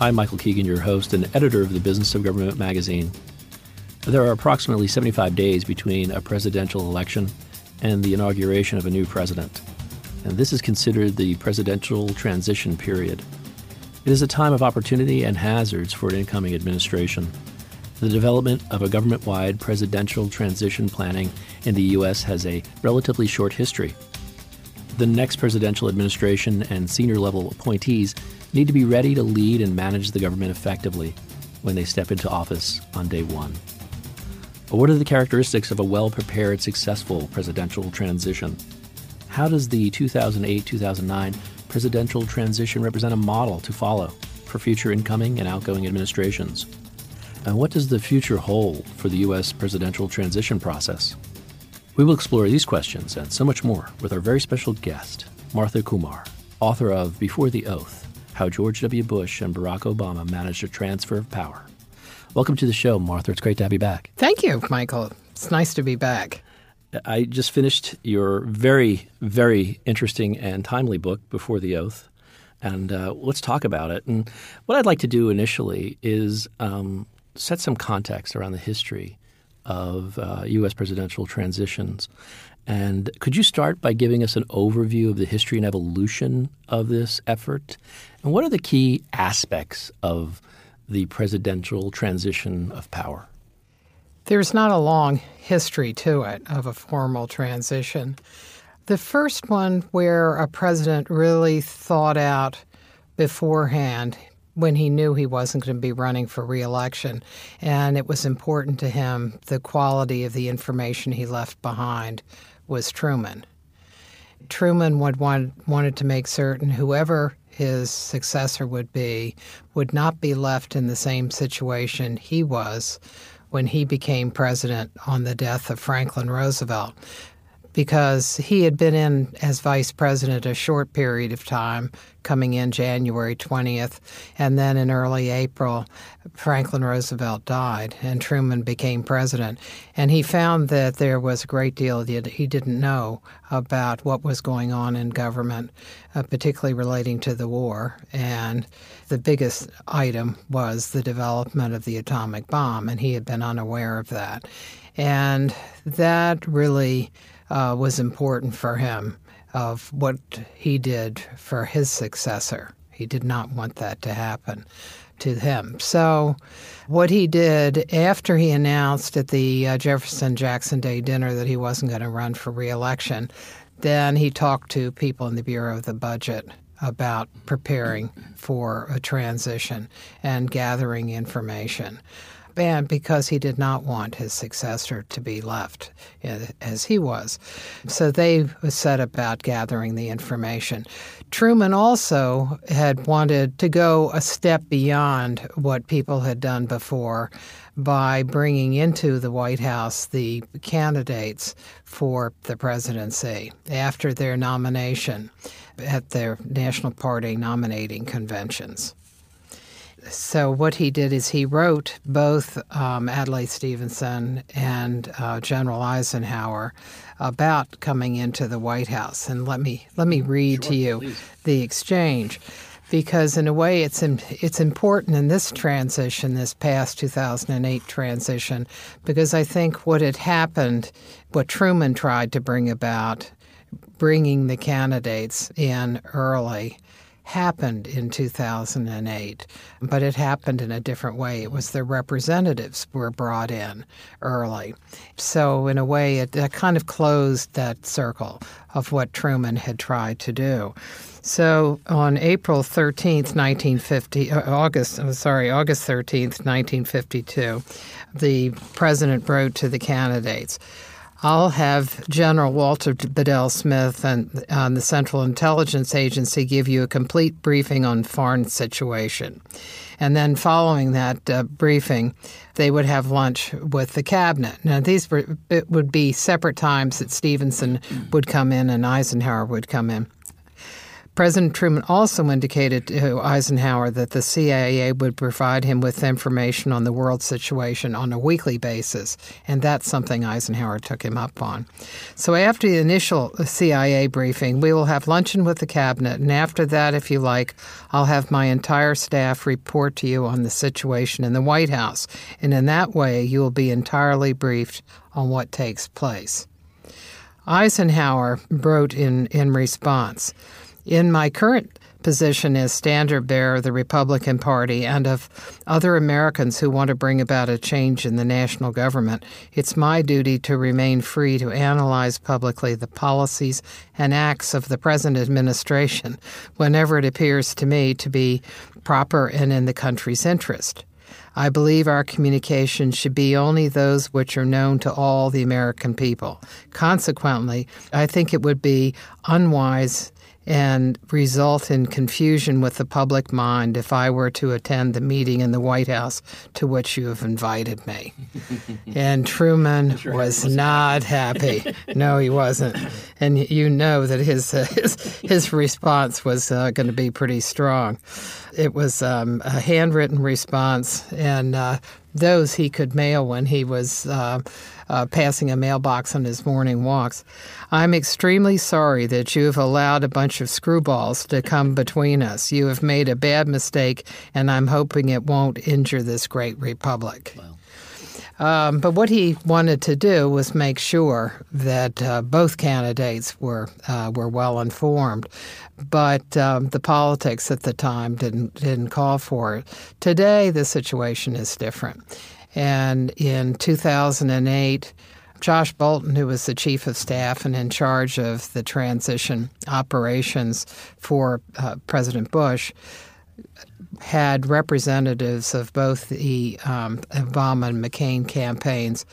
I'm Michael Keegan, your host and editor of the Business of Government magazine. There are approximately 75 days between a presidential election and the inauguration of a new president, and this is considered the presidential transition period. It is a time of opportunity and hazards for an incoming administration. The development of a government wide presidential transition planning in the U.S. has a relatively short history. The next presidential administration and senior level appointees need to be ready to lead and manage the government effectively when they step into office on day one. But what are the characteristics of a well prepared, successful presidential transition? How does the 2008 2009 presidential transition represent a model to follow for future incoming and outgoing administrations? And what does the future hold for the U.S. presidential transition process? We will explore these questions and so much more with our very special guest, Martha Kumar, author of Before the Oath how George W. Bush and Barack Obama managed a transfer of power. Welcome to the show, Martha. It's great to have you back. Thank you, Michael. It's nice to be back. I just finished your very, very interesting and timely book, Before the Oath, and uh, let's talk about it. And what I'd like to do initially is um, set some context around the history of uh, U.S. presidential transitions and could you start by giving us an overview of the history and evolution of this effort? And what are the key aspects of the presidential transition of power? There's not a long history to it of a formal transition. The first one where a president really thought out beforehand when he knew he wasn't going to be running for reelection, and it was important to him the quality of the information he left behind was Truman. Truman would want, wanted to make certain whoever his successor would be would not be left in the same situation he was when he became president on the death of Franklin Roosevelt because he had been in as vice president a short period of time, coming in January 20th, and then in early April, Franklin Roosevelt died and Truman became president. And he found that there was a great deal that he didn't know about what was going on in government, uh, particularly relating to the war. And the biggest item was the development of the atomic bomb, and he had been unaware of that. And that really uh, was important for him of what he did for his successor. He did not want that to happen to him. So, what he did after he announced at the uh, Jefferson Jackson Day dinner that he wasn't going to run for reelection, then he talked to people in the Bureau of the Budget about preparing for a transition and gathering information and because he did not want his successor to be left eh, as he was. So they set about gathering the information. Truman also had wanted to go a step beyond what people had done before by bringing into the White House the candidates for the presidency after their nomination at their National Party nominating conventions so what he did is he wrote both um, Adlai Stevenson and uh, General Eisenhower about coming into the White House. And let me let me read sure, to you please. the exchange, because in a way it's it's important in this transition, this past 2008 transition, because I think what had happened, what Truman tried to bring about, bringing the candidates in early happened in 2008, but it happened in a different way. It was the representatives were brought in early. So, in a way, it, it kind of closed that circle of what Truman had tried to do. So on April 13th, 1950, uh, August, I'm sorry, August 13th, 1952, the president wrote to the candidates. I'll have General Walter Bedell Smith and uh, the Central Intelligence Agency give you a complete briefing on foreign situation. And then following that uh, briefing, they would have lunch with the cabinet. Now, these were, it would be separate times that Stevenson would come in and Eisenhower would come in. President Truman also indicated to Eisenhower that the CIA would provide him with information on the world situation on a weekly basis, and that's something Eisenhower took him up on. So after the initial CIA briefing, we will have luncheon with the cabinet, and after that, if you like, I'll have my entire staff report to you on the situation in the White House, and in that way, you will be entirely briefed on what takes place. Eisenhower wrote in, in response, in my current position as standard bearer of the Republican Party and of other Americans who want to bring about a change in the national government, it's my duty to remain free to analyze publicly the policies and acts of the present administration whenever it appears to me to be proper and in the country's interest. I believe our communications should be only those which are known to all the American people. Consequently, I think it would be unwise and result in confusion with the public mind if I were to attend the meeting in the White House to which you have invited me. and Truman sure was not happy. no, he wasn't. And you know that his uh, his, his response was uh, going to be pretty strong. It was um, a handwritten response, and uh, those he could mail when he was uh, uh, passing a mailbox on his morning walks. I'm extremely sorry that you have allowed a bunch of screwballs to come between us. You have made a bad mistake, and I'm hoping it won't injure this great republic. Wow. Um, but what he wanted to do was make sure that uh, both candidates were uh, were well informed. But um, the politics at the time didn't didn't call for it. Today, the situation is different. And in 2008, Josh Bolten, who was the chief of staff and in charge of the transition operations for uh, President Bush, had representatives of both the um, Obama and McCain campaigns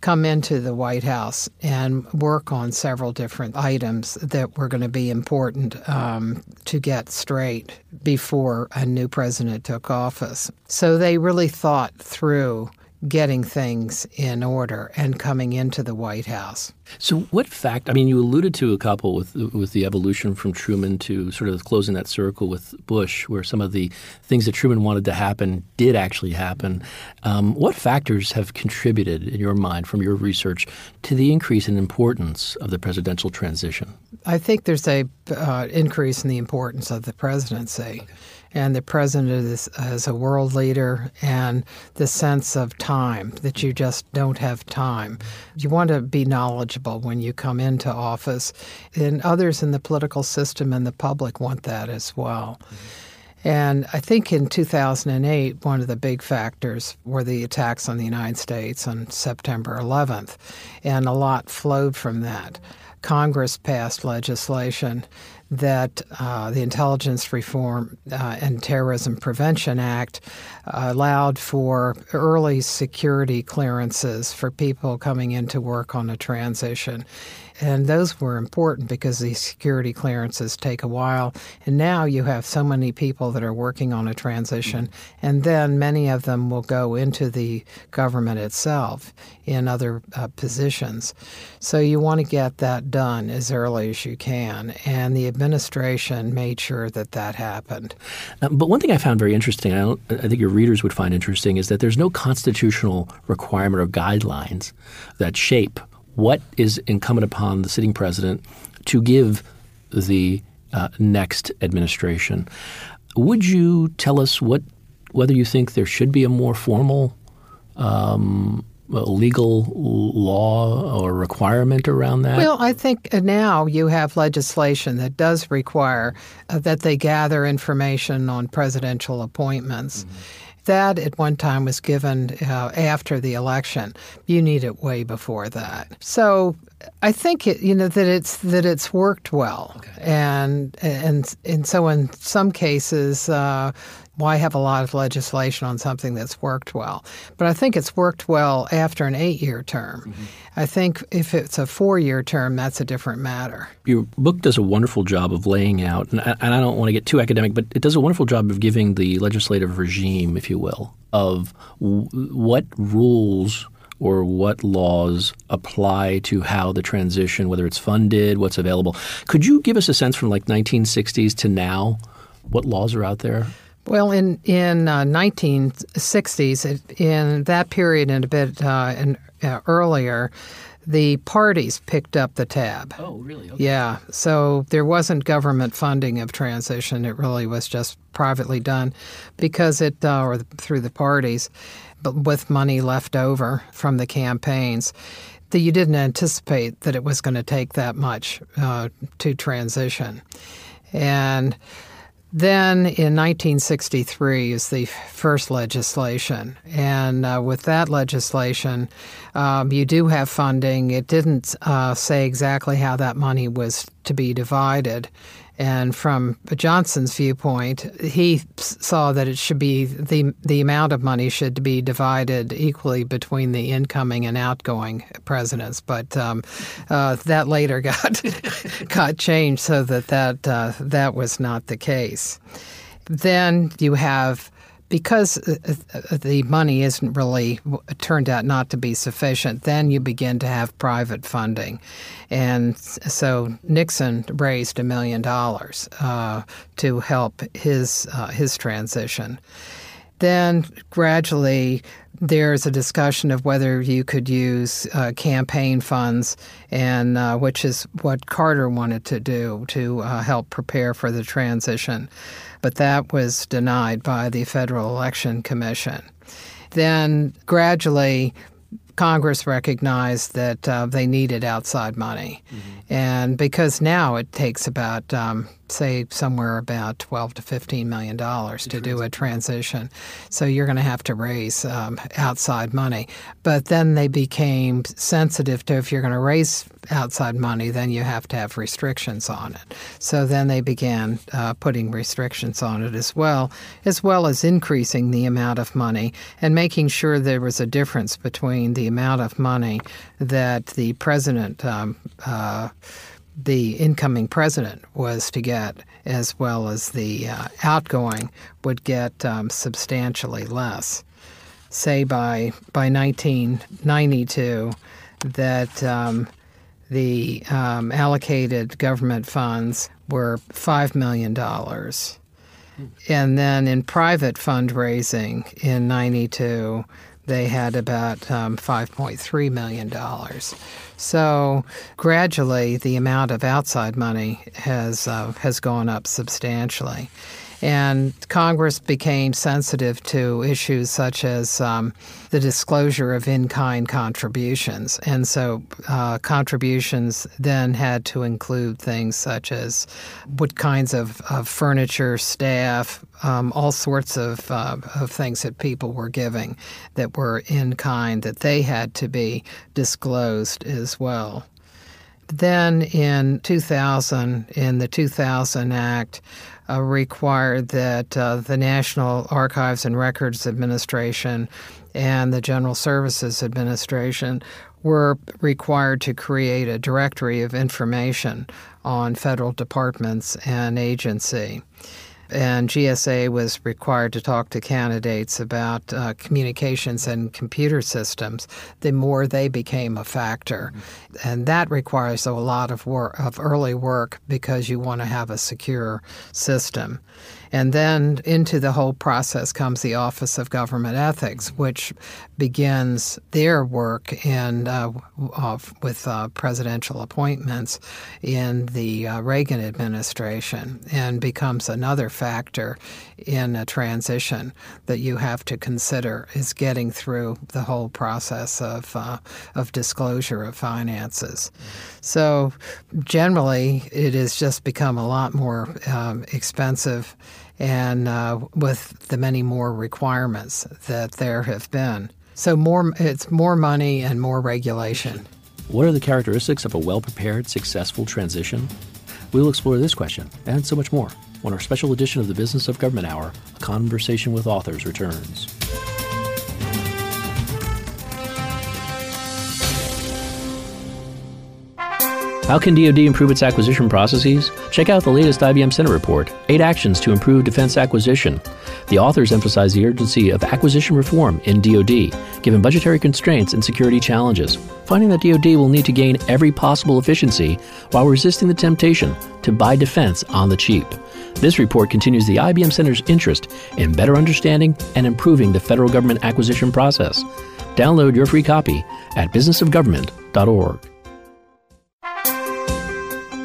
come into the White House and work on several different items that were going to be important um, to get straight before a new president took office. So they really thought through getting things in order and coming into the White House. So, what fact? I mean, you alluded to a couple with with the evolution from Truman to sort of closing that circle with Bush, where some of the things that Truman wanted to happen did actually happen. Um, what factors have contributed, in your mind, from your research, to the increase in importance of the presidential transition? I think there's a uh, increase in the importance of the presidency. Okay and the president is as a world leader and the sense of time that you just don't have time. You want to be knowledgeable when you come into office, and others in the political system and the public want that as well. And I think in 2008, one of the big factors were the attacks on the United States on September 11th, and a lot flowed from that. Congress passed legislation that uh, the Intelligence Reform uh, and Terrorism Prevention Act uh, allowed for early security clearances for people coming into work on a transition. And those were important because these security clearances take a while. And now you have so many people that are working on a transition, and then many of them will go into the government itself in other uh, positions. So you want to get that done as early as you can. And the administration made sure that that happened. Uh, but one thing I found very interesting, I, I think your readers would find interesting, is that there's no constitutional requirement or guidelines that shape what is incumbent upon the sitting president to give the uh, next administration. Would you tell us what whether you think there should be a more formal um, legal law or requirement around that? Well, I think now you have legislation that does require uh, that they gather information on presidential appointments. Mm-hmm that at one time was given uh, after the election. You need it way before that. So I think it, you know that it's that it's worked well, okay. and and and so in some cases, uh, why have a lot of legislation on something that's worked well? But I think it's worked well after an eight-year term. Mm-hmm. I think if it's a four-year term, that's a different matter. Your book does a wonderful job of laying out, and I, and I don't want to get too academic, but it does a wonderful job of giving the legislative regime, if you will, of w- what rules or what laws apply to how the transition, whether it's funded, what's available. Could you give us a sense from like 1960s to now, what laws are out there? Well, in in uh, 1960s, in that period and a bit uh, in, uh, earlier, the parties picked up the tab. Oh, really? Okay. Yeah. So there wasn't government funding of transition. It really was just privately done because it, uh, or through the parties, but with money left over from the campaigns. That you didn't anticipate that it was going to take that much uh, to transition. And then in 1963 is the first legislation. And uh, with that legislation, um, you do have funding. It didn't uh, say exactly how that money was to be divided. And from Johnson's viewpoint, he saw that it should be the the amount of money should be divided equally between the incoming and outgoing presidents. But um, uh, that later got got changed so that that uh, that was not the case. Then you have because uh, uh, the money isn't really turned out not to be sufficient, then you begin to have private funding. And so Nixon raised a million dollars uh, to help his, uh, his transition. Then gradually, there's a discussion of whether you could use uh, campaign funds, and uh, which is what Carter wanted to do to uh, help prepare for the transition but that was denied by the Federal Election Commission. Then gradually, Congress recognized that uh, they needed outside money. Mm-hmm. And because now it takes about, um, say, somewhere about 12 to 15 million dollars to do a transition. So you're going to have to raise um, outside money. But then they became sensitive to if you're going to raise outside money, then you have to have restrictions on it. So then they began uh, putting restrictions on it as well, as well as increasing the amount of money and making sure there was a difference between the amount of money that the president, um, uh, the incoming president, was to get, as well as the uh, outgoing would get um, substantially less. Say by by 1992, that um, the um, allocated government funds were $5 million. And then in private fundraising in 92, they had about um, $5.3 million. So gradually, the amount of outside money has, uh, has gone up substantially. And Congress became sensitive to issues such as um, the disclosure of in kind contributions. And so uh, contributions then had to include things such as what kinds of, of furniture, staff, um, all sorts of, uh, of things that people were giving that were in kind that they had to be disclosed as well. Then in 2000, in the 2000 Act, uh, required that uh, the National Archives and Records Administration and the General Services Administration were required to create a directory of information on federal departments and agency and GSA was required to talk to candidates about uh, communications and computer systems, the more they became a factor. Mm-hmm. And that requires a lot of work, of early work because you want to have a secure system. And then into the whole process comes the Office of Government Ethics, which begins their work in uh, with uh, presidential appointments in the uh, Reagan administration and becomes another factor in a transition that you have to consider is getting through the whole process of uh, of disclosure of finances. So generally, it has just become a lot more um, expensive and uh, with the many more requirements that there have been. So more, it's more money and more regulation. What are the characteristics of a well-prepared, successful transition? We'll explore this question and so much more on our special edition of the Business of Government Hour, a conversation with authors, returns. How can DoD improve its acquisition processes? Check out the latest IBM Center report, Eight Actions to Improve Defense Acquisition. The authors emphasize the urgency of acquisition reform in DoD, given budgetary constraints and security challenges, finding that DoD will need to gain every possible efficiency while resisting the temptation to buy defense on the cheap. This report continues the IBM Center's interest in better understanding and improving the federal government acquisition process. Download your free copy at businessofgovernment.org.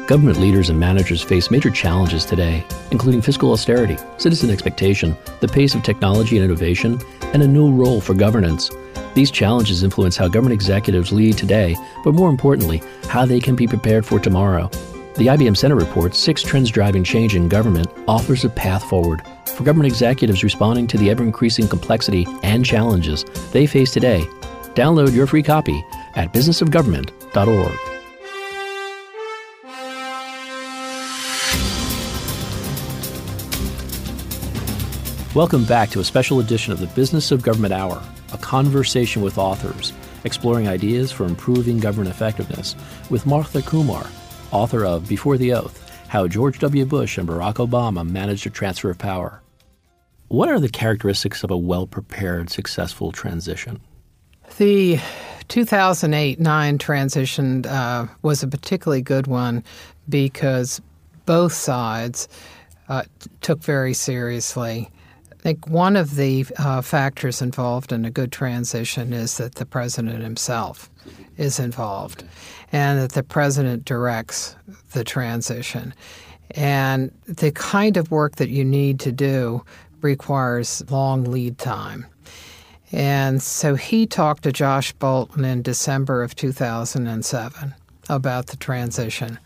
Government leaders and managers face major challenges today, including fiscal austerity, citizen expectation, the pace of technology and innovation, and a new role for governance. These challenges influence how government executives lead today, but more importantly, how they can be prepared for tomorrow. The IBM Center report, Six Trends Driving Change in Government, offers a path forward for government executives responding to the ever increasing complexity and challenges they face today. Download your free copy at businessofgovernment.org. Welcome back to a special edition of the Business of Government Hour, a conversation with authors exploring ideas for improving government effectiveness with Martha Kumar, author of Before the Oath How George W. Bush and Barack Obama Managed a Transfer of Power. What are the characteristics of a well prepared, successful transition? The 2008 9 transition uh, was a particularly good one because both sides uh, took very seriously I think one of the uh, factors involved in a good transition is that the president himself is involved and that the president directs the transition. And the kind of work that you need to do requires long lead time. And so he talked to Josh Bolten in December of 2007 about the transition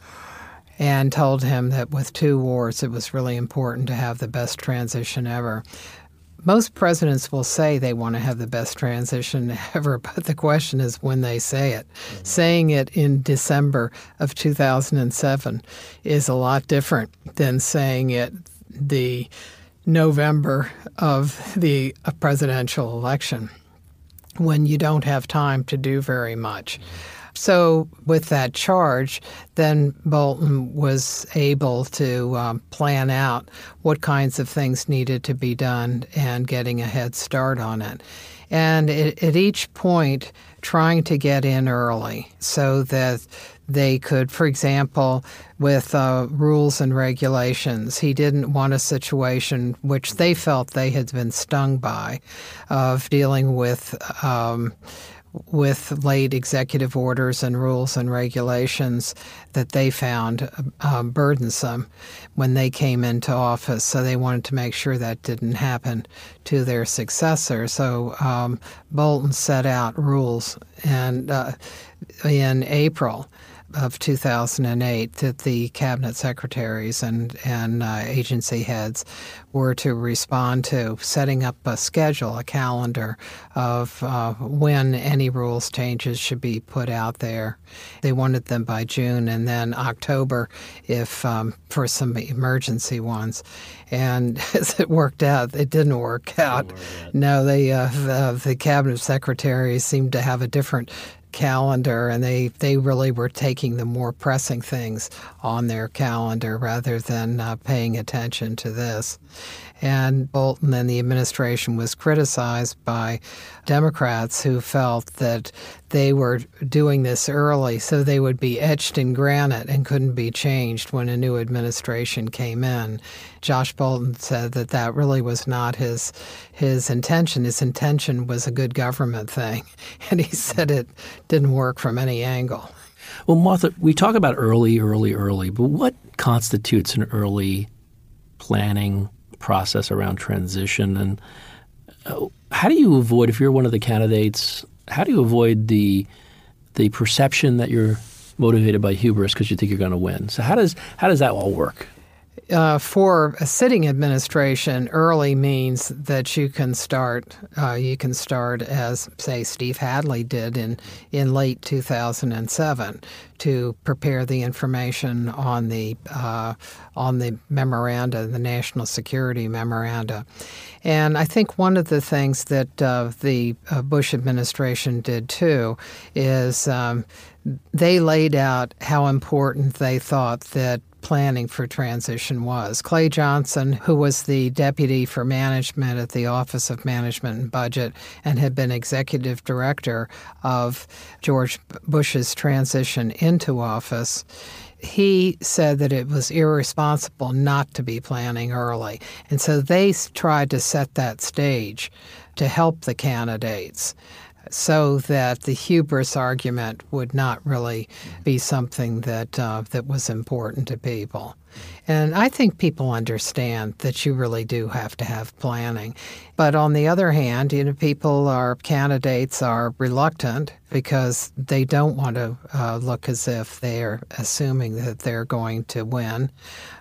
and told him that with two wars, it was really important to have the best transition ever. Most presidents will say they want to have the best transition ever, but the question is when they say it. Mm-hmm. Saying it in December of 2007 is a lot different than saying it the November of the presidential election when you don't have time to do very much. Mm-hmm. So, with that charge, then Bolten was able to um, plan out what kinds of things needed to be done and getting a head start on it. And it, at each point, trying to get in early so that they could, for example, with uh, rules and regulations, he didn't want a situation which they felt they had been stung by of dealing with. Um, with late executive orders and rules and regulations that they found uh, burdensome when they came into office. So they wanted to make sure that didn't happen to their successor. So um, Bolten set out rules and uh, in April of 2008 that the cabinet secretaries and and uh, agency heads were to respond to, setting up a schedule, a calendar of uh, when any rules changes should be put out there. They wanted them by June and then October, if um, for some emergency ones. And as it worked out, it didn't work out. Didn't work out. No, they uh, the, the cabinet secretaries seemed to have a different calendar and they, they really were taking the more pressing things on their calendar rather than uh, paying attention to this. And Bolten and the administration was criticized by Democrats who felt that they were doing this early so they would be etched in granite and couldn't be changed when a new administration came in. Josh Bolten said that that really was not his his intention. His intention was a good government thing, and he said it didn't work from any angle. Well, Martha, we talk about early, early, early, but what constitutes an early planning process around transition and uh, how do you avoid if you're one of the candidates how do you avoid the the perception that you're motivated by hubris because you think you're going to win? So how does how does that all work uh, for a sitting administration, early means that you can start. Uh, you can start as, say, Steve Hadley did in in late 2007 to prepare the information on the uh, on the memoranda, the national security memoranda. And I think one of the things that uh, the uh, Bush administration did too is um, they laid out how important they thought that planning for transition was. Clay Johnson, who was the deputy for management at the Office of Management and Budget and had been executive director of George Bush's transition into office, he said that it was irresponsible not to be planning early. And so they tried to set that stage to help the candidates so that the hubris argument would not really be something that uh, that was important to people. And I think people understand that you really do have to have planning. But on the other hand, you know, people are candidates are reluctant because they don't want to uh, look as if they're assuming that they're going to win.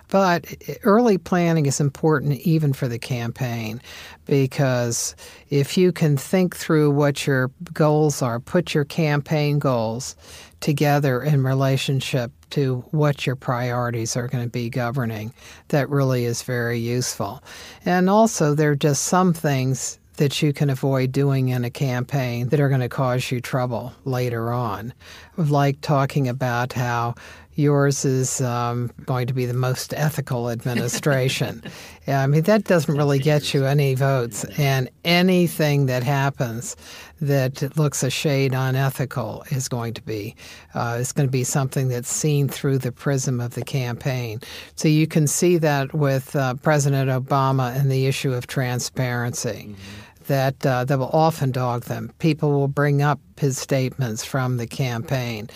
But early planning is important even for the campaign because if you can think through what your goals are, put your campaign goals together in relationship to what your priorities are going to be governing, that really is very useful. And also, there are just some things that you can avoid doing in a campaign that are going to cause you trouble later on. Like talking about how yours is um, going to be the most ethical administration. I mean, that doesn't really get you any votes. And anything that happens that looks a shade unethical is going to be uh, is going to be something that's seen through the prism of the campaign. So you can see that with uh, President Obama and the issue of transparency. Mm-hmm that uh, that will often dog them. People will bring up his statements from the campaign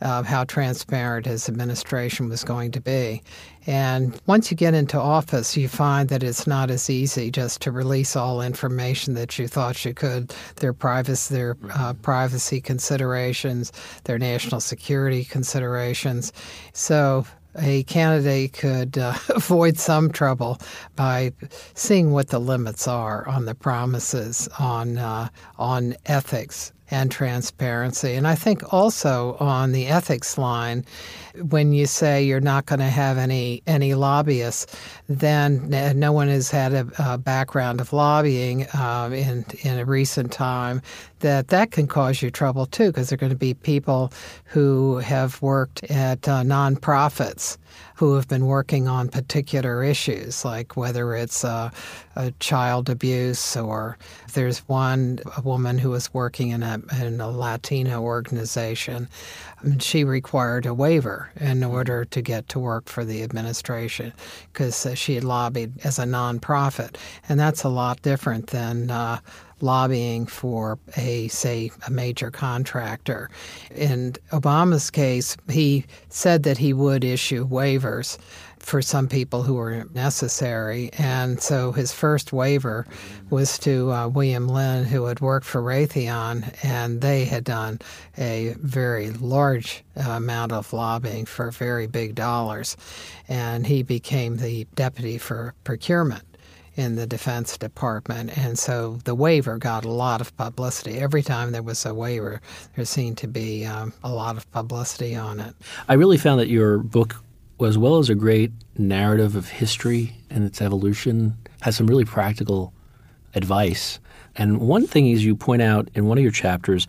of how transparent his administration was going to be. And once you get into office, you find that it's not as easy just to release all information that you thought you could. Their privacy, their uh, privacy considerations, their national security considerations. So a candidate could uh, avoid some trouble by seeing what the limits are on the promises on uh, on ethics and transparency. And I think also on the ethics line, when you say you're not going to have any any lobbyists, then no one has had a, a background of lobbying uh, in in a recent time. That that can cause you trouble too, because there are going to be people who have worked at uh, nonprofits who have been working on particular issues, like whether it's uh, child abuse or there's one a woman who was working in a, in a Latino organization. And she required a waiver in order to get to work for the administration because she had lobbied as a nonprofit. And that's a lot different than uh, lobbying for a say a major contractor. In Obama's case, he said that he would issue waivers for some people who were necessary. And so his first waiver was to uh, William Lynn, who had worked for Raytheon, and they had done a very large uh, amount of lobbying for very big dollars. And he became the deputy for procurement in the Defense Department. And so the waiver got a lot of publicity. Every time there was a waiver, there seemed to be um, a lot of publicity on it. I really found that your book as well as a great narrative of history and its evolution, has some really practical advice. And one thing is you point out in one of your chapters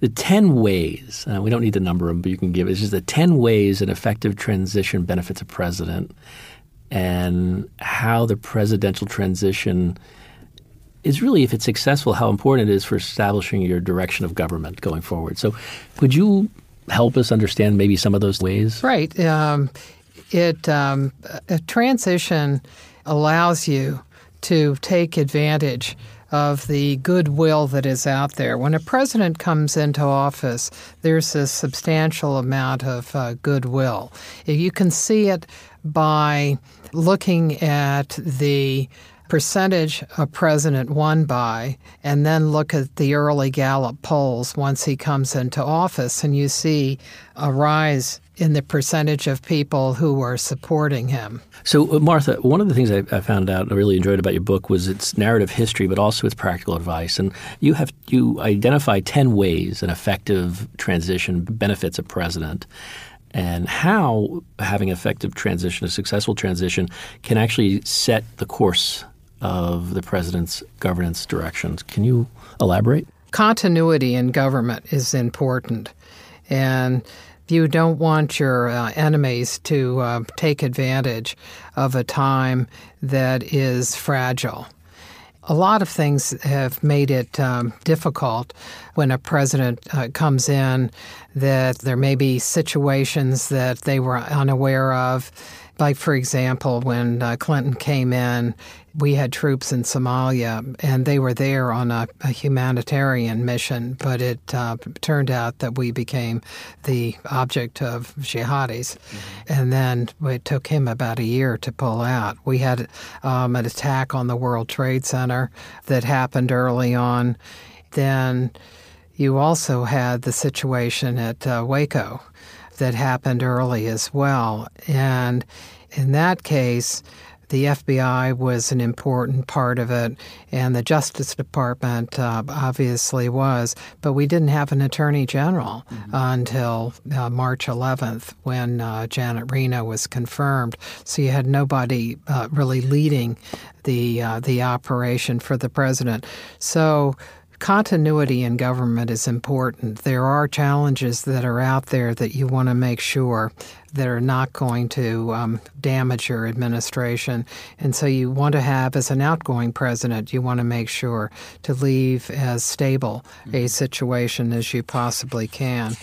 the 10 ways, we don't need to number them, but you can give it, it's just the 10 ways an effective transition benefits a president and how the presidential transition is really, if it's successful, how important it is for establishing your direction of government going forward. So, could you help us understand maybe some of those ways? Right. Um, it um, a transition allows you to take advantage of the goodwill that is out there. When a president comes into office, there's a substantial amount of uh, goodwill. If you can see it by looking at the percentage a president won by, and then look at the early Gallup polls once he comes into office, and you see a rise in the percentage of people who are supporting him. So, uh, Martha, one of the things I, I found out and really enjoyed about your book was its narrative history, but also its practical advice. And you have you identify ten ways an effective transition benefits a president and how having effective transition, a successful transition, can actually set the course of the president's governance directions. Can you elaborate? Continuity in government is important. And you don't want your uh, enemies to uh, take advantage of a time that is fragile. A lot of things have made it um, difficult when a president uh, comes in that there may be situations that they were unaware of like, for example, when uh, Clinton came in, we had troops in Somalia, and they were there on a, a humanitarian mission, but it uh, turned out that we became the object of jihadis. Mm-hmm. And then it took him about a year to pull out. We had um, an attack on the World Trade Center that happened early on. Then you also had the situation at uh, Waco that happened early as well. And in that case, the FBI was an important part of it, and the Justice Department uh, obviously was, but we didn't have an Attorney General mm-hmm. until uh, March 11th when uh, Janet Reno was confirmed. So you had nobody uh, really leading the uh, the operation for the president. So continuity in government is important. There are challenges that are out there that you want to make sure that are not going to um, damage your administration. And so you want to have, as an outgoing president, you want to make sure to leave as stable a mm-hmm. situation as you possibly can.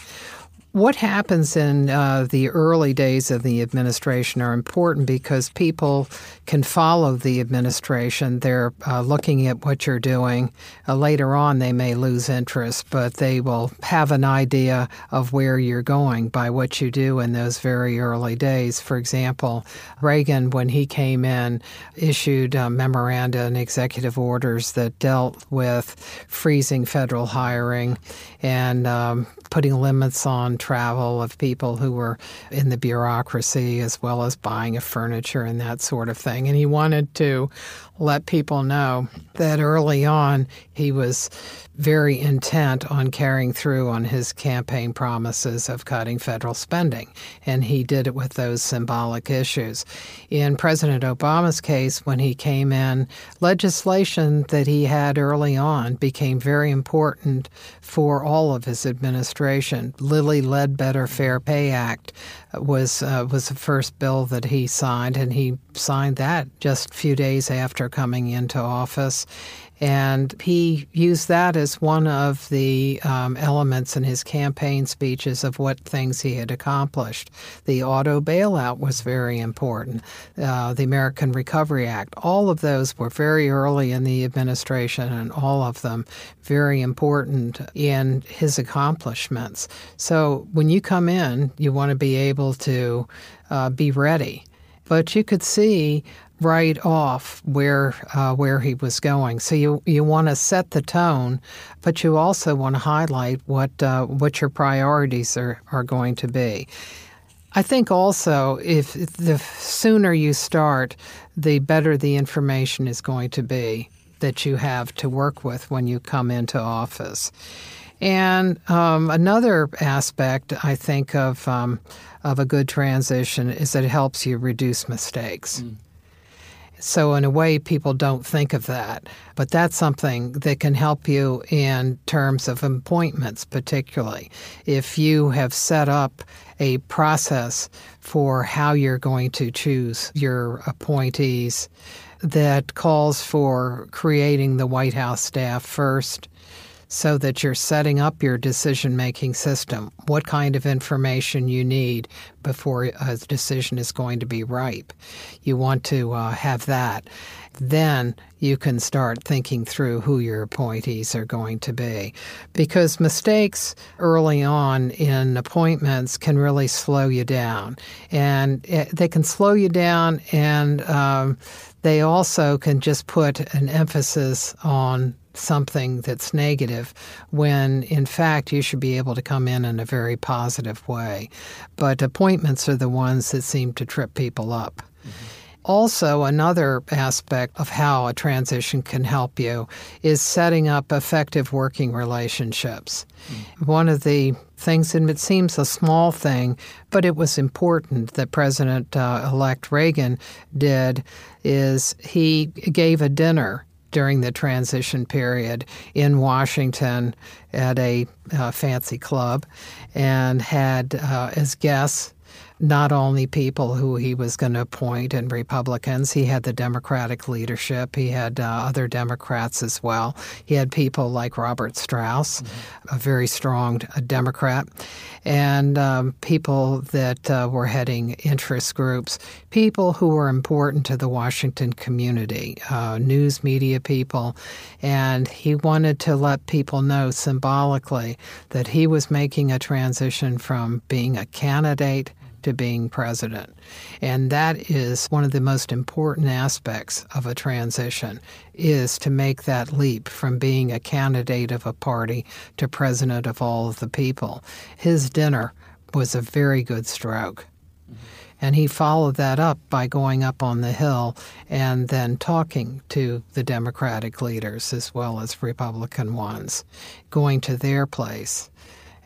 What happens in uh, the early days of the administration are important because people can follow the administration. They're uh, looking at what you're doing. Uh, later on, they may lose interest, but they will have an idea of where you're going by what you do in those very early days. For example, Reagan, when he came in, issued memoranda and executive orders that dealt with freezing federal hiring and um, putting limits on travel of people who were in the bureaucracy as well as buying of furniture and that sort of thing. And he wanted to let people know that early on he was very intent on carrying through on his campaign promises of cutting federal spending. And he did it with those symbolic issues. In President Obama's case, when he came in, legislation that he had early on became very important for all of his administration. Lilly Ledbetter Fair Pay Act was uh, was the first bill that he signed, and he signed that just a few days after coming into office. And he used that as one of the um, elements in his campaign speeches of what things he had accomplished. The auto bailout was very important, uh, the American Recovery Act. All of those were very early in the administration, and all of them very important in his accomplishments. So when you come in, you want to be able to uh, be ready. But you could see right off where uh, where he was going. So you you want to set the tone, but you also want to highlight what uh, what your priorities are are going to be. I think also if the sooner you start, the better the information is going to be that you have to work with when you come into office. And um, another aspect I think of um, of a good transition is that it helps you reduce mistakes. Mm. So, in a way, people don't think of that. But that's something that can help you in terms of appointments, particularly. If you have set up a process for how you're going to choose your appointees, that calls for creating the White House staff first so that you're setting up your decision making system, what kind of information you need before a decision is going to be ripe. You want to uh, have that. Then you can start thinking through who your appointees are going to be. Because mistakes early on in appointments can really slow you down. And it, they can slow you down, and um, they also can just put an emphasis on something that's negative when in fact you should be able to come in in a very positive way. But appointments are the ones that seem to trip people up. Mm-hmm. Also, another aspect of how a transition can help you is setting up effective working relationships. Mm. One of the things, and it seems a small thing, but it was important that President uh, elect Reagan did, is he gave a dinner during the transition period in Washington at a uh, fancy club and had uh, as guests not only people who he was going to appoint and Republicans, he had the Democratic leadership. He had uh, other Democrats as well. He had people like Robert Strauss, mm-hmm. a very strong uh, Democrat, and um, people that uh, were heading interest groups, people who were important to the Washington community, uh, news media people. And he wanted to let people know symbolically that he was making a transition from being a candidate to being president. And that is one of the most important aspects of a transition is to make that leap from being a candidate of a party to president of all of the people. His dinner was a very good stroke. And he followed that up by going up on the Hill and then talking to the Democratic leaders as well as Republican ones, going to their place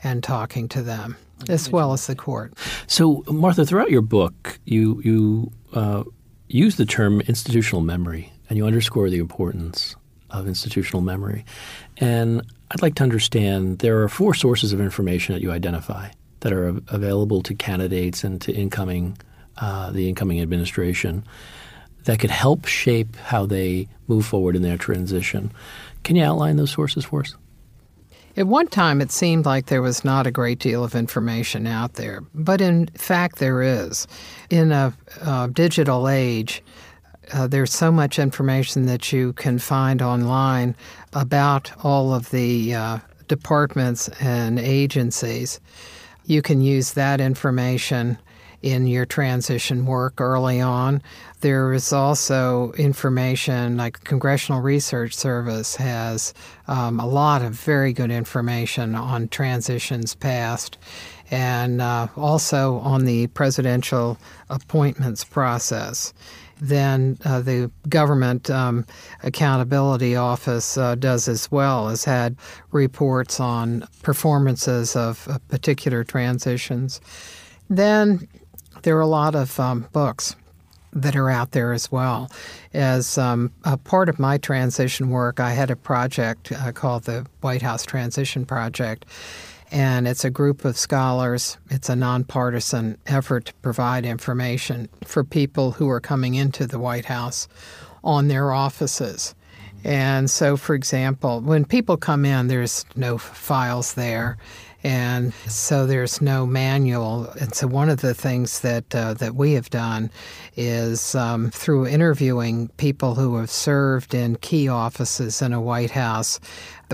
and talking to them as well as the court. So, Martha, throughout your book, you you uh, use the term institutional memory, and you underscore the importance of institutional memory. And I'd like to understand there are four sources of information that you identify that are available to candidates and to incoming uh, the incoming administration that could help shape how they move forward in their transition. Can you outline those sources for us? At one time, it seemed like there was not a great deal of information out there, but in fact, there is. In a, a digital age, uh, there's so much information that you can find online about all of the uh, departments and agencies. You can use that information in your transition work early on. There is also information like Congressional Research Service has um, a lot of very good information on transitions past and uh, also on the presidential appointments process. Then uh, the Government um, Accountability Office uh, does as well, has had reports on performances of particular transitions. Then there are a lot of um, books that are out there as well. As um, a part of my transition work, I had a project uh, called the White House Transition Project. And it's a group of scholars. It's a nonpartisan effort to provide information for people who are coming into the White House on their offices. And so, for example, when people come in, there's no files there and so there's no manual. And so one of the things that uh, that we have done is um, through interviewing people who have served in key offices in a White House,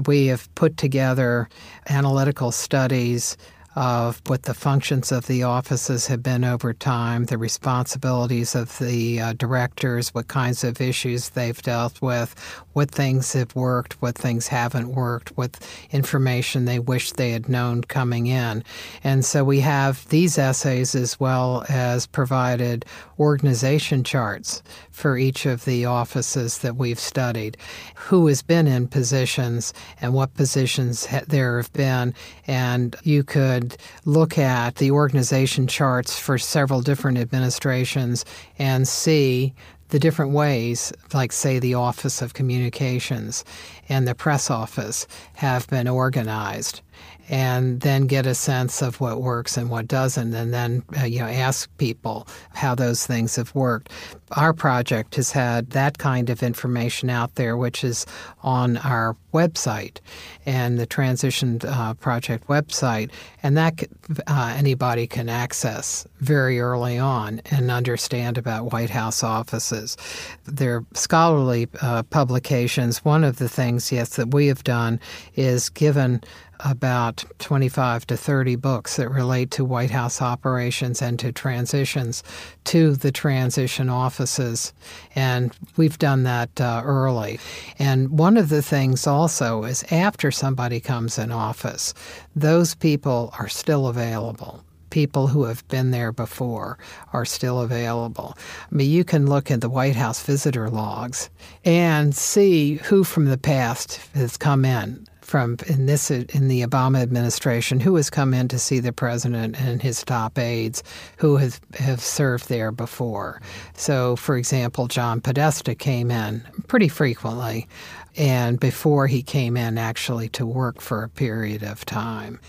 we have put together analytical studies of what the functions of the offices have been over time, the responsibilities of the uh, directors, what kinds of issues they've dealt with, what things have worked, what things haven't worked, what information they wish they had known coming in. And so we have these essays as well as provided organization charts for each of the offices that we've studied, who has been in positions and what positions ha- there have been. And you could look at the organization charts for several different administrations and see the different ways, like, say, the Office of Communications and the press office have been organized and then get a sense of what works and what doesn't, and then uh, you know ask people how those things have worked. Our project has had that kind of information out there, which is on our website and the Transition uh, Project website, and that uh, anybody can access very early on and understand about White House offices. They're scholarly uh, publications. One of the things, yes, that we have done is given about 25 to 30 books that relate to White House operations and to transitions to the transition offices. And we've done that uh, early. And one of the things also is after somebody comes in office, those people are still available people who have been there before are still available. I mean, you can look at the White House visitor logs and see who from the past has come in from in this in the Obama administration who has come in to see the president and his top aides who have, have served there before. So, for example, John Podesta came in pretty frequently, and before he came in actually to work for a period of time.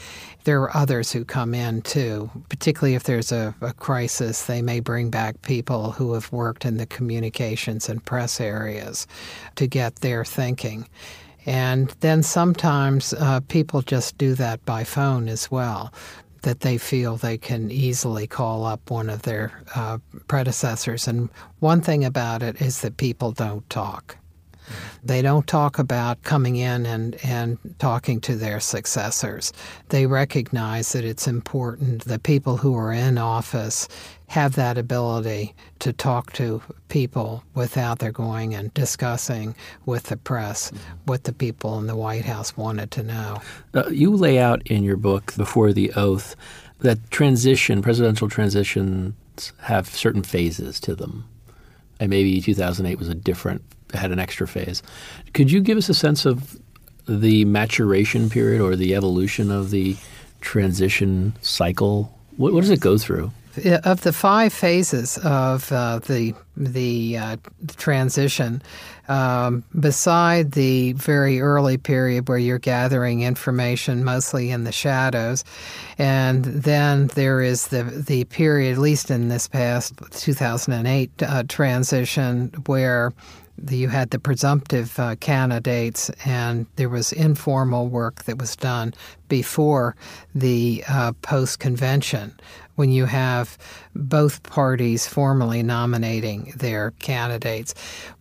There are others who come in too, particularly if there's a, a crisis. They may bring back people who have worked in the communications and press areas to get their thinking. And then sometimes uh, people just do that by phone as well, that they feel they can easily call up one of their uh, predecessors. And one thing about it is that people don't talk. They don't talk about coming in and, and talking to their successors. They recognize that it's important that people who are in office have that ability to talk to people without their going and discussing with the press what the people in the White House wanted to know. Uh, you lay out in your book, Before the Oath, that transition, presidential transitions, have certain phases to them. And maybe 2008 was a different, had an extra phase. Could you give us a sense of the maturation period or the evolution of the transition cycle? What, what does it go through? of the five phases of uh, the the uh, transition, um, beside the very early period where you're gathering information mostly in the shadows, and then there is the the period, at least in this past 2008 uh, transition, where you had the presumptive uh, candidates, and there was informal work that was done before the uh, post convention when you have both parties formally nominating their candidates.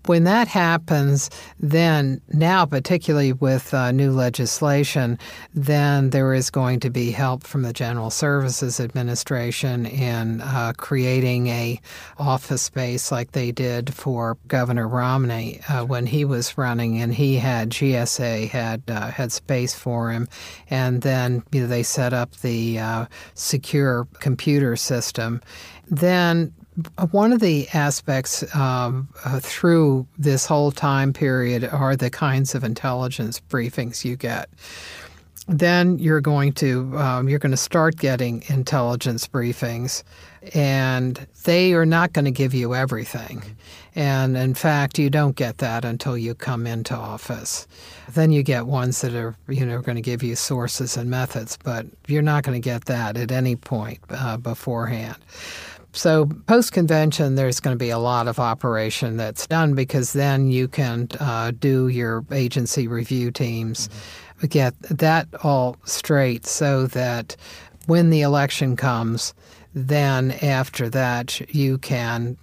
When that happens, then now, particularly with uh, new legislation, then there is going to be help from the General Services Administration in uh, creating a office space like they did for Governor Romney uh, when he was running, and he had GSA had uh, had space for him, and then you know, they set up the uh, secure computer system. Then one of the aspects um, uh, through this whole time period are the kinds of intelligence briefings you get. Then you're going to um, you're going to start getting intelligence briefings, and they are not going to give you everything. And in fact, you don't get that until you come into office. Then you get ones that are you know going to give you sources and methods, but you're not going to get that at any point uh, beforehand. So, post convention, there's going to be a lot of operation that's done because then you can uh, do your agency review teams, mm-hmm. get that all straight so that when the election comes, then after that, you can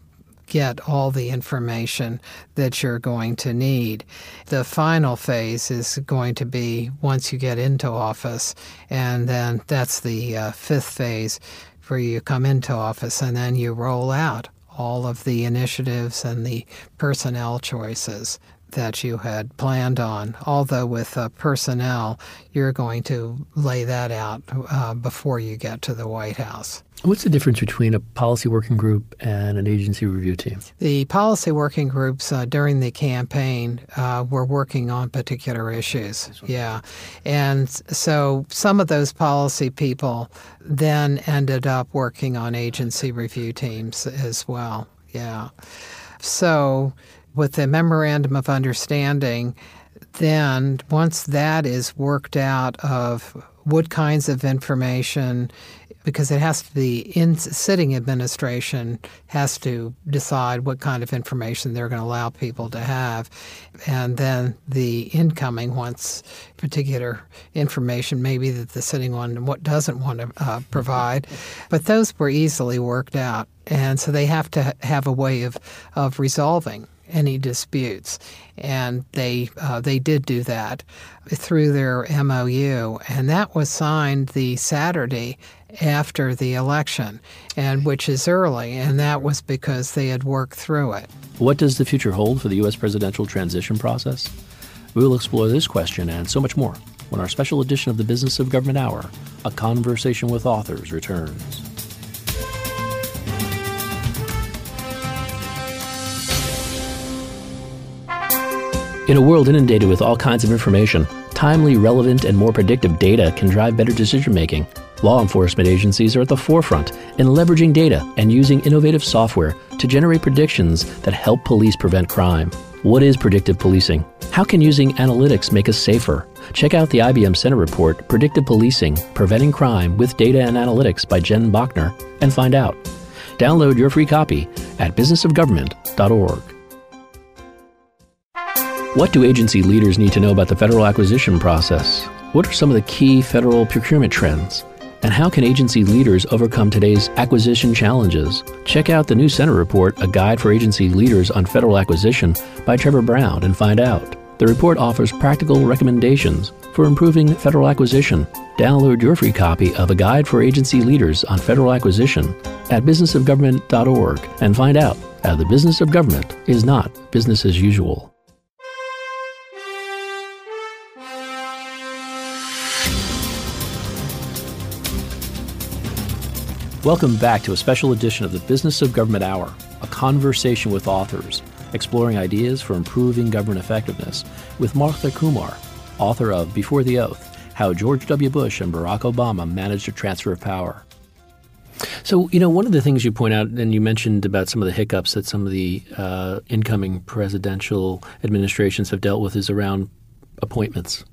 get all the information that you're going to need. The final phase is going to be once you get into office, and then that's the uh, fifth phase where you come into office and then you roll out all of the initiatives and the personnel choices that you had planned on. Although with uh, personnel, you're going to lay that out uh, before you get to the White House. What's the difference between a policy working group and an agency review team? The policy working groups uh, during the campaign uh, were working on particular issues. Yeah. And so some of those policy people then ended up working on agency review teams as well. Yeah. So with the memorandum of understanding, then once that is worked out of what kinds of information because it has to be in sitting administration has to decide what kind of information they're going to allow people to have. And then the incoming wants particular information maybe that the sitting one what doesn't want to uh, provide. But those were easily worked out. And so they have to have a way of of resolving any disputes. And they uh, they did do that through their MOU, and that was signed the Saturday after the election, and which is early, and that was because they had worked through it. What does the future hold for the U.S. presidential transition process? We will explore this question and so much more when our special edition of the Business of Government Hour, a conversation with authors, returns. In a world inundated with all kinds of information, timely, relevant, and more predictive data can drive better decision making. Law enforcement agencies are at the forefront in leveraging data and using innovative software to generate predictions that help police prevent crime. What is predictive policing? How can using analytics make us safer? Check out the IBM Center report, Predictive Policing Preventing Crime with Data and Analytics by Jen Bachner, and find out. Download your free copy at businessofgovernment.org. What do agency leaders need to know about the federal acquisition process? What are some of the key federal procurement trends? And how can agency leaders overcome today's acquisition challenges? Check out the new Center Report, A Guide for Agency Leaders on Federal Acquisition by Trevor Brown and find out. The report offers practical recommendations for improving federal acquisition. Download your free copy of A Guide for Agency Leaders on Federal Acquisition at businessofgovernment.org and find out how the business of government is not business as usual. Welcome back to a special edition of the Business of Government Hour, a conversation with authors, exploring ideas for improving government effectiveness, with Martha Kumar, author of Before the Oath How George W. Bush and Barack Obama Managed a Transfer of Power. So, you know, one of the things you point out, and you mentioned about some of the hiccups that some of the uh, incoming presidential administrations have dealt with, is around appointments.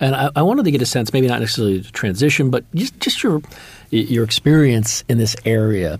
And I, I, wanted to get a sense, maybe not necessarily the transition, but just, just your your experience in this area.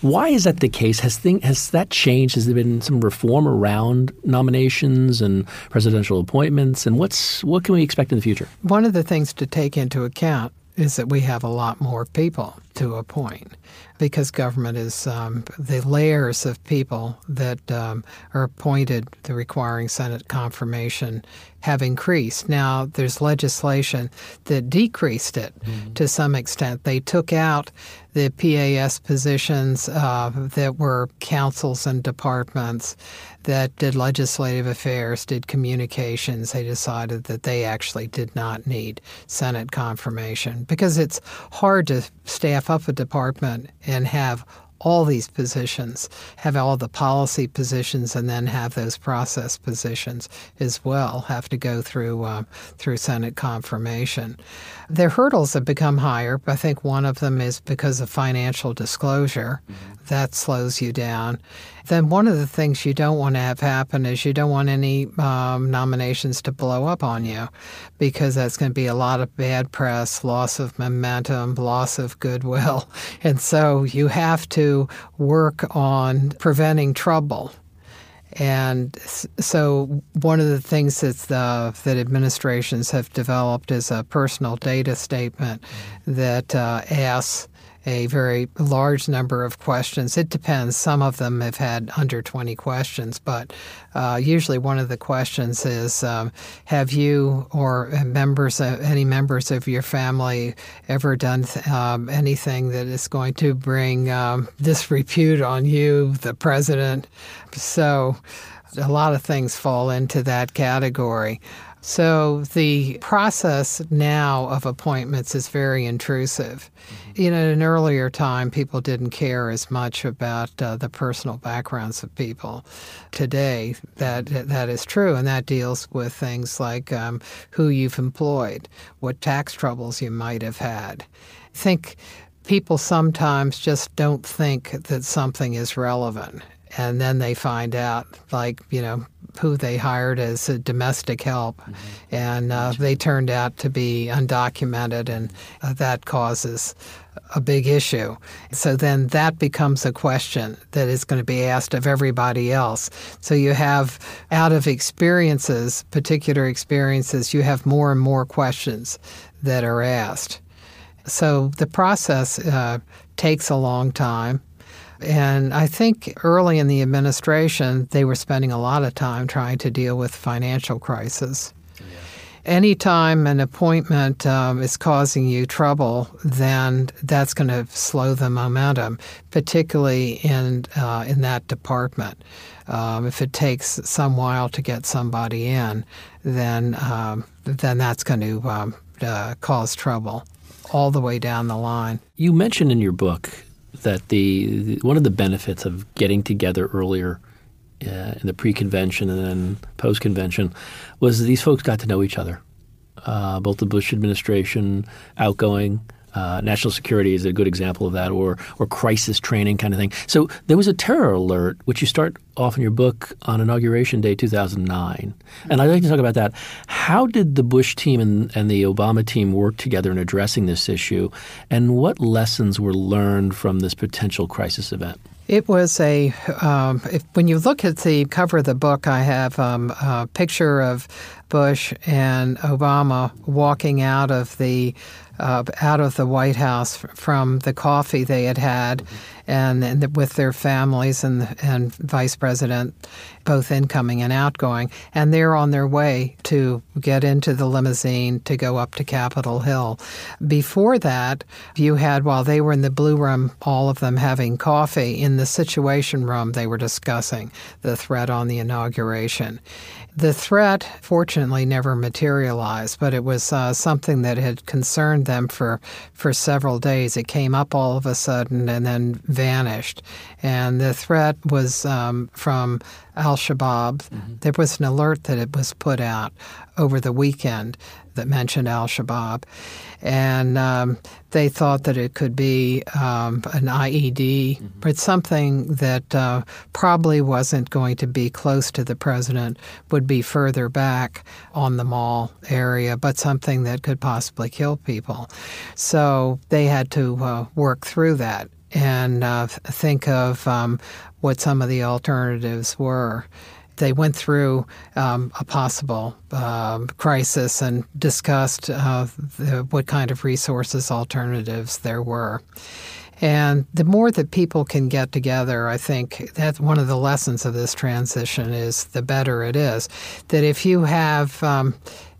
Why is that the case? Has thing has that changed? Has there been some reform around nominations and presidential appointments? And what's what can we expect in the future? One of the things to take into account is that we have a lot more people to appoint because government is um, the layers of people that um, are appointed, the requiring Senate confirmation, have increased. Now, there's legislation that decreased it mm-hmm. to some extent. They took out the PAS positions uh, that were councils and departments that did legislative affairs, did communications. They decided that they actually did not need Senate confirmation because it's hard to staff up a department and have all these positions, have all the policy positions, and then have those process positions as well have to go through uh, through Senate confirmation. Their hurdles have become higher. But I think one of them is because of financial disclosure. Mm-hmm. That slows you down. Then one of the things you don't want to have happen is you don't want any um, nominations to blow up on you because that's going to be a lot of bad press, loss of momentum, loss of goodwill. And so you have to work on preventing trouble. And so, one of the things that the, that administrations have developed is a personal data statement that uh, asks a very large number of questions. It depends. Some of them have had under 20 questions, but uh, usually one of the questions is um, Have you or members, of, any members of your family ever done um, anything that is going to bring um, disrepute on you, the president? So a lot of things fall into that category. So the process now of appointments is very intrusive. Mm-hmm. You know, in an earlier time, people didn't care as much about uh, the personal backgrounds of people. Today, that that is true, and that deals with things like um, who you've employed, what tax troubles you might have had. I think people sometimes just don't think that something is relevant and then they find out like you know who they hired as a domestic help, mm-hmm. and uh, they turned out to be undocumented, and uh, that causes a big issue. So then that becomes a question that is going to be asked of everybody else. So you have, out of experiences, particular experiences, you have more and more questions that are asked. So the process uh, takes a long time. And I think early in the administration, they were spending a lot of time trying to deal with financial crisis. Anytime an appointment um, is causing you trouble, then that's going to slow the momentum, particularly in uh, in that department. Um, if it takes some while to get somebody in, then um, then that's going to um, uh, cause trouble all the way down the line. You mentioned in your book that the, the one of the benefits of getting together earlier uh, in the pre-convention and then post-convention was these folks got to know each other. Uh, both the Bush administration, outgoing, uh, national security is a good example of that, or or crisis training kind of thing. So there was a terror alert, which you start off in your book on inauguration day 2009, and I'd like to talk about that. How did the Bush team and, and the Obama team work together in addressing this issue, and what lessons were learned from this potential crisis event? It was a, um, if, when you look at the cover of the book, I have um, a picture of Bush and Obama walking out of the uh, out of the White House from the coffee they had had, and, and, with their families and and Vice President, both incoming and outgoing, and they're on their way to get into the limousine to go up to Capitol Hill. Before that, you had while they were in the blue room, all of them having coffee in the Situation Room. They were discussing the threat on the inauguration. The threat, fortunately, never materialized, but it was uh, something that had concerned them for, for several days. It came up all of a sudden and then vanished. And the threat was um, from Al Shabaab. Mm-hmm. There was an alert that it was put out over the weekend that mentioned Al Shabaab. And um, they thought that it could be um, an IED, mm-hmm. but something that uh, probably wasn't going to be close to the president, would be further back on the mall area, but something that could possibly kill people. So they had to uh, work through that and uh, think of um, what some of the alternatives were they went through um, a possible um, crisis and discussed uh, the, what kind of resources alternatives there were. And the more that people can get together, I think that's one of the lessons of this transition is the better it is. That if you have um,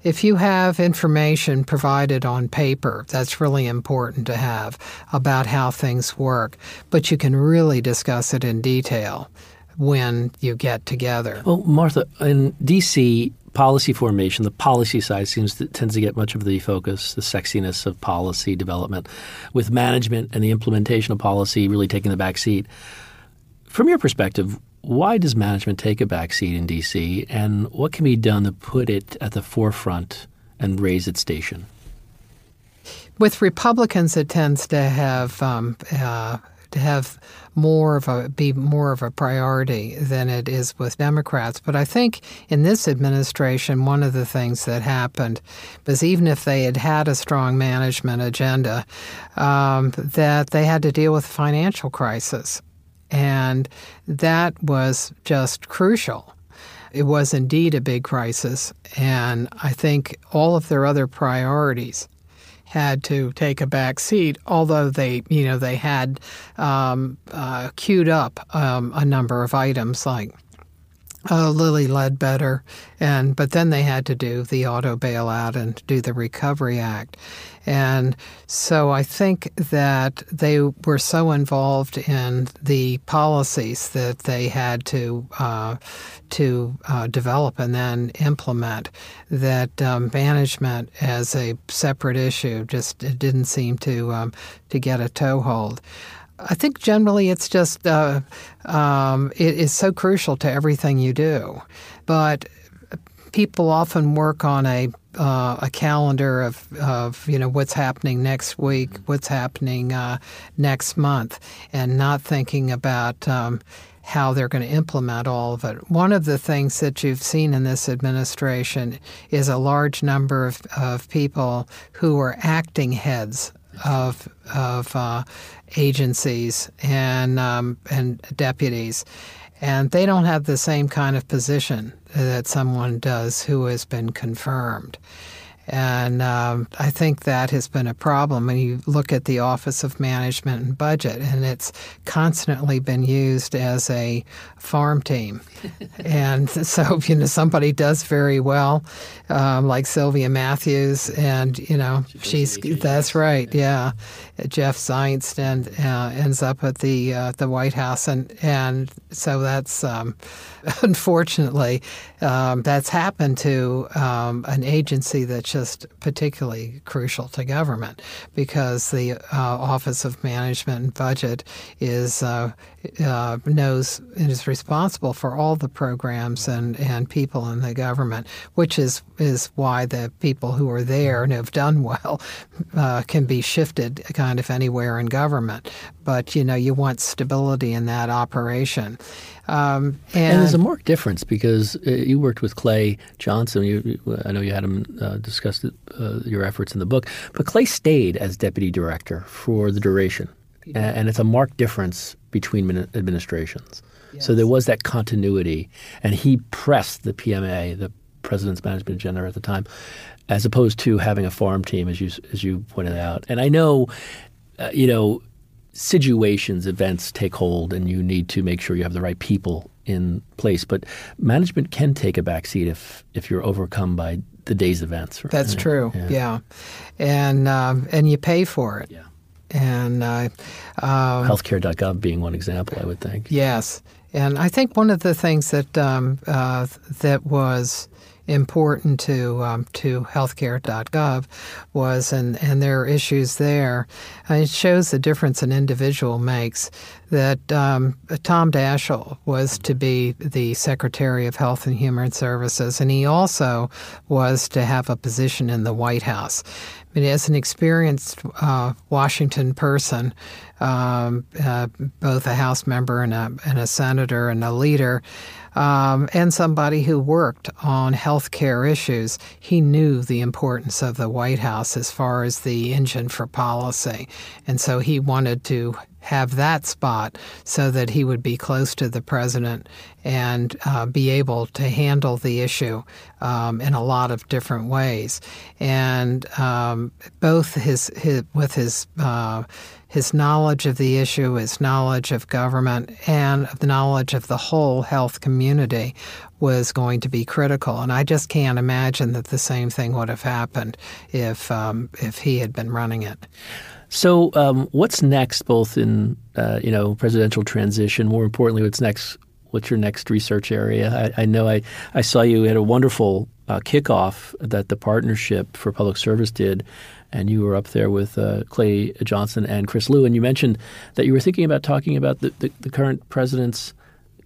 if you have information provided on paper, that's really important to have about how things work, but you can really discuss it in detail when you get together. Well, Martha, in D.C., policy formation, the policy side seems to, tends to get much of the focus, the sexiness of policy development, with management and the implementation of policy really taking the back seat. From your perspective, why does management take a back seat in D.C., and what can be done to put it at the forefront and raise its station? With Republicans, it tends to have um, uh, to have more of a be more of a priority than it is with Democrats. But I think in this administration, one of the things that happened was even if they had had a strong management agenda, um, that they had to deal with financial crisis, and that was just crucial. It was indeed a big crisis, and I think all of their other priorities had to take a back seat, although they, you know, they had um, uh, queued up um, a number of items like uh, Lilly Ledbetter, and but then they had to do the auto bailout and do the Recovery Act, and so I think that they were so involved in the policies that they had to uh, to uh, develop and then implement that um, management as a separate issue just didn't seem to um, to get a toehold. I think generally it's just uh, um, it is so crucial to everything you do, but people often work on a uh, a calendar of, of you know what's happening next week, what's happening uh, next month, and not thinking about um, how they're going to implement all of it. One of the things that you've seen in this administration is a large number of, of people who are acting heads of of uh, agencies and um, and deputies, and they don't have the same kind of position that someone does who has been confirmed. And um, I think that has been a problem when you look at the Office of Management and Budget, and it's constantly been used as a farm team. and so, you know, somebody does very well, um, like Sylvia Mathews, and, you know, she's, that's right, yeah. Jeff Zients and uh, ends up at the uh, the White House, and and so that's um, unfortunately um, that's happened to um, an agency that's just particularly crucial to government because the uh, Office of Management and Budget is uh, uh, knows and is responsible for all the programs and, and people in the government, which is is why the people who are there and have done well uh, can be shifted kind of anywhere in government. But you know, you want stability in that operation. Um, and, and, there's a marked difference because uh, you worked with Clay Johnson. You, I know you had him uh, discuss uh, your efforts in the book, but Clay stayed as deputy director for the duration, yeah. and it's a marked difference between administrations. Yes. So there was that continuity, and he pressed the PMA, the President's Management Agenda at the time, as opposed to having a farm team, as you as you pointed out. And I know, uh, you know, situations, events take hold, and you need to make sure you have the right people in place. But management can take a backseat if if you're overcome by the day's events. That's true. Yeah, yeah. and um, and you pay for it. Yeah. And uh, um, healthcare.gov being one example, I would think. Yes, and I think one of the things that um, uh, that was important to um, to healthcare.gov was, and, and there are issues there. Uh, it shows the difference an individual makes. That um, Tom Daschle was to be the Secretary of Health and Human Services, and he also was to have a position in the White House. I mean, as an experienced uh, Washington person, um, uh, both a House member and a, and a senator and a leader, um, and somebody who worked on health care issues, he knew the importance of the White House as far as the engine for policy. And so he wanted to have that spot so that he would be close to the president and uh, be able to handle the issue um, in a lot of different ways. And um, both his, his, with his uh, his knowledge of the issue, his knowledge of government, and of the knowledge of the whole health community was going to be critical. And I just can't imagine that the same thing would have happened if um, if he had been running it. So, um, what's next, both in uh, you know presidential transition? More importantly, what's next? What's your next research area? I, I know I, I saw you had a wonderful uh, kickoff that the Partnership for Public Service did and you were up there with uh, Clay Johnson and Chris Lu, and you mentioned that you were thinking about talking about the, the, the current president's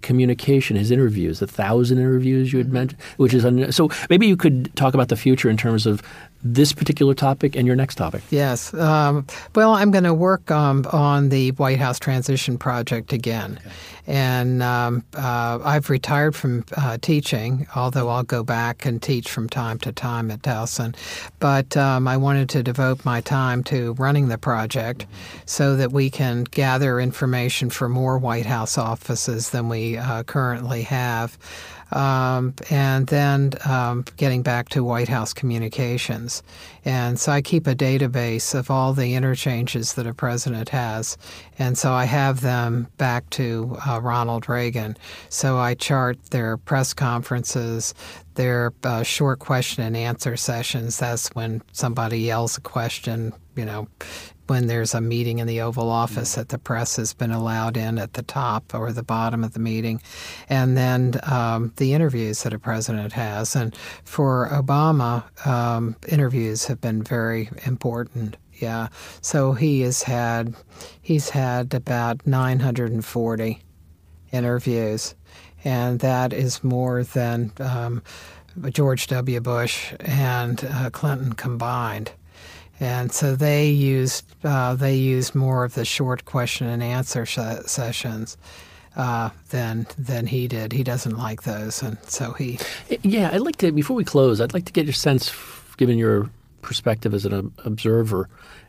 communication, his interviews, the thousand interviews you had mm-hmm. mentioned, which is un- so. Maybe you could talk about the future in terms of this particular topic and your next topic. Yes. Um, well, I'm going to work um, on the White House transition project again. Okay. And um, uh, I've retired from uh, teaching, although I'll go back and teach from time to time at Towson. But um, I wanted to devote my time to running the project mm-hmm. so that we can gather information for more White House offices than we uh, currently have. Um, and then um, getting back to White House communications. And so I keep a database of all the interchanges that a president has. And so I have them back to uh, Ronald Reagan. So I chart their press conferences, their uh, short question and answer sessions. That's when somebody yells a question, you know, when there's a meeting in the Oval Office that the press has been allowed in at the top or the bottom of the meeting, and then um, the interviews that a president has. And for Obama, um, interviews have been very important. Yeah, so he has had he's had about 940 interviews, and that is more than um, George W. Bush and uh, Clinton combined. And so they used uh, they used more of the short question and answer sh- sessions uh, than than he did. He doesn't like those, and so he. Yeah, I'd like to before we close. I'd like to get your sense, given your perspective as an observer,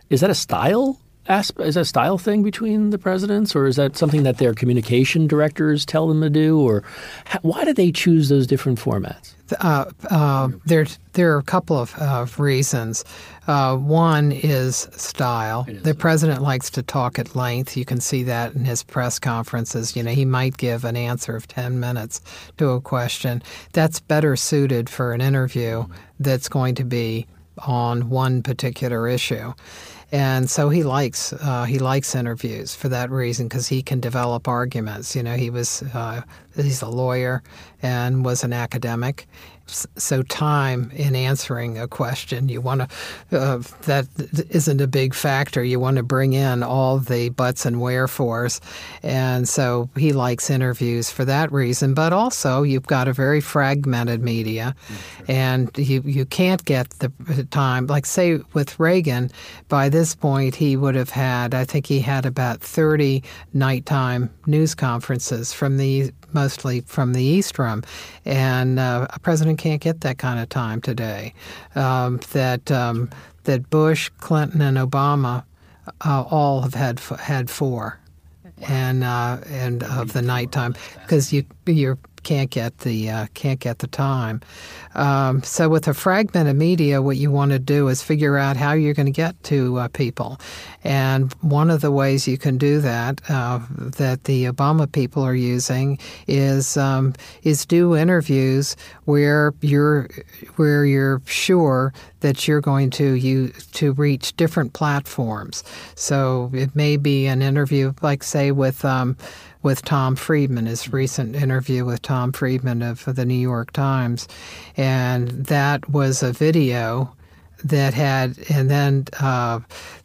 is that a style is that a style thing between the presidents, or is that something that their communication directors tell them to do, or why do they choose those different formats? Uh, uh, there, there are a couple of, of reasons. Uh, one is style. Is. The president likes to talk at length. You can see that in his press conferences. You know, he might give an answer of 10 minutes to a question. That's better suited for an interview that's going to be on one particular issue and so he likes uh, he likes interviews for that reason because he can develop arguments. You know, he was uh, he's a lawyer and was an academic, so time in answering a question you want to uh, that isn't a big factor. You want to bring in all the buts and wherefores. And so he likes interviews for that reason but also you've got a very fragmented media mm-hmm. and you you can't get the time. Like say with Reagan by this point he would have had I think he had about 30 nighttime news conferences from the mostly from the East Room. And uh, a president can't get that kind of time today. Um, that, um, that Bush, Clinton, and Obama uh, all have had, had four. And uh, and of the nighttime because you you're can't get the uh, can't get the time. Um, so with a fragmented media, what you want to do is figure out how you're going to get to uh, people, and one of the ways you can do that uh, that the Obama people are using is um, is do interviews where you're where you're sure that you're going to you to reach different platforms. So it may be an interview, like say with. Um, with Tom Friedman, his recent interview with Tom Friedman of the New York Times. And that was a video that had, and then uh,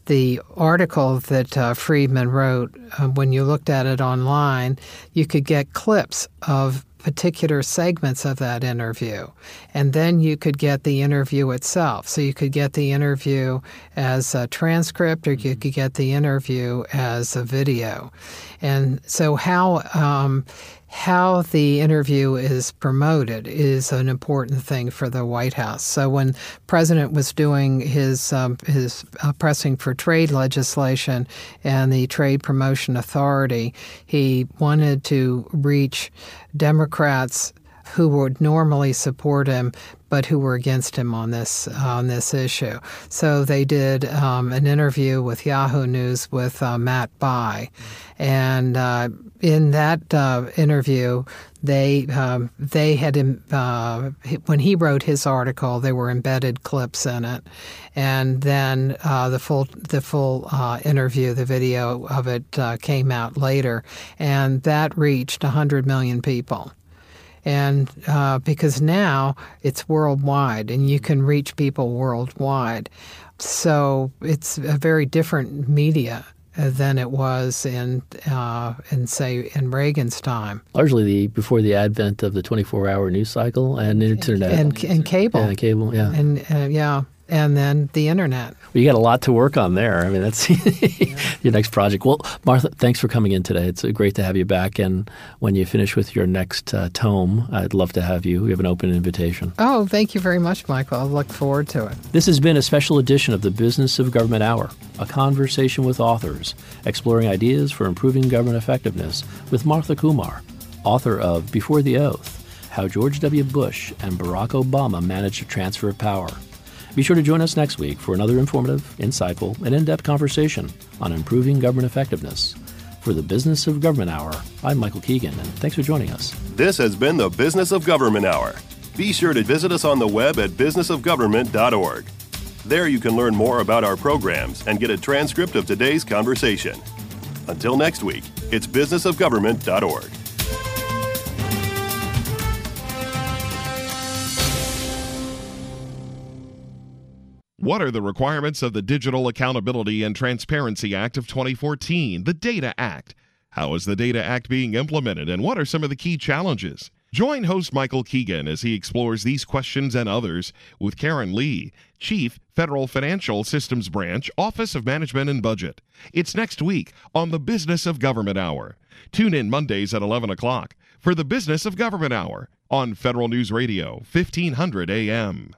the article that uh, Friedman wrote, uh, when you looked at it online, you could get clips of particular segments of that interview. And then you could get the interview itself. So you could get the interview as a transcript or you could get the interview as a video. And so, how um, how the interview is promoted is an important thing for the White House. So when President was doing his um, his uh, pressing for trade legislation and the Trade Promotion Authority, he wanted to reach Democrats who would normally support him but who were against him on this on this issue. So they did um, an interview with Yahoo News with uh, Matt Bai, and uh, in that uh, interview, they um, they had uh, when he wrote his article, there were embedded clips in it, and then uh, the full the full uh, interview, the video of it came out later, and that reached hundred million people. And uh, because now it's worldwide and you can reach people worldwide. So it's a very different media than it was in uh, in say in Reagan's time. Largely the before the advent of the 24-hour news cycle and internet and, and cable. Yeah, cable, yeah. And uh, yeah, and then the internet. Well, you got a lot to work on there. I mean, that's your next project. Well, Martha, thanks for coming in today. It's great to have you back. And when you finish with your next uh, tome, I'd love to have you. We have an open invitation. Oh, thank you very much, Michael. I look forward to it. This has been a special edition of the Business of Government Hour, a conversation with authors exploring ideas for improving government effectiveness with Martha Kumar, author of Before the Oath How George W. Bush and Barack Obama Managed to Transfer of Power. Be sure to join us next week for another informative, insightful, and in depth conversation on improving government effectiveness. For the Business of Government Hour, I'm Michael Keegan, and thanks for joining us. This has been the Business of Government Hour. Be sure to visit us on the web at businessofgovernment.org. There you can learn more about our programs and get a transcript of today's conversation. Until next week, it's businessofgovernment.org. What are the requirements of the Digital Accountability and Transparency Act of 2014, the DATA Act? How is the DATA Act being implemented, and what are some of the key challenges? Join host Michael Keegan as he explores these questions and others with Karen Lee, Chief Federal Financial Systems Branch, Office of Management and Budget. It's next week on the Business of Government Hour. Tune in Mondays at 11 o'clock for the Business of Government Hour on Federal News Radio, 1500 AM.